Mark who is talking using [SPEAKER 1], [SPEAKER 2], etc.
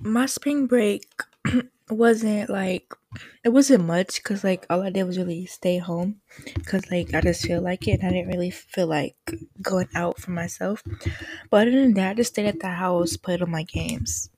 [SPEAKER 1] my spring break wasn't like it wasn't much because like all I did was really stay home because like I just feel like it and I didn't really feel like going out for myself. But other than that, I just stayed at the house, played on my games.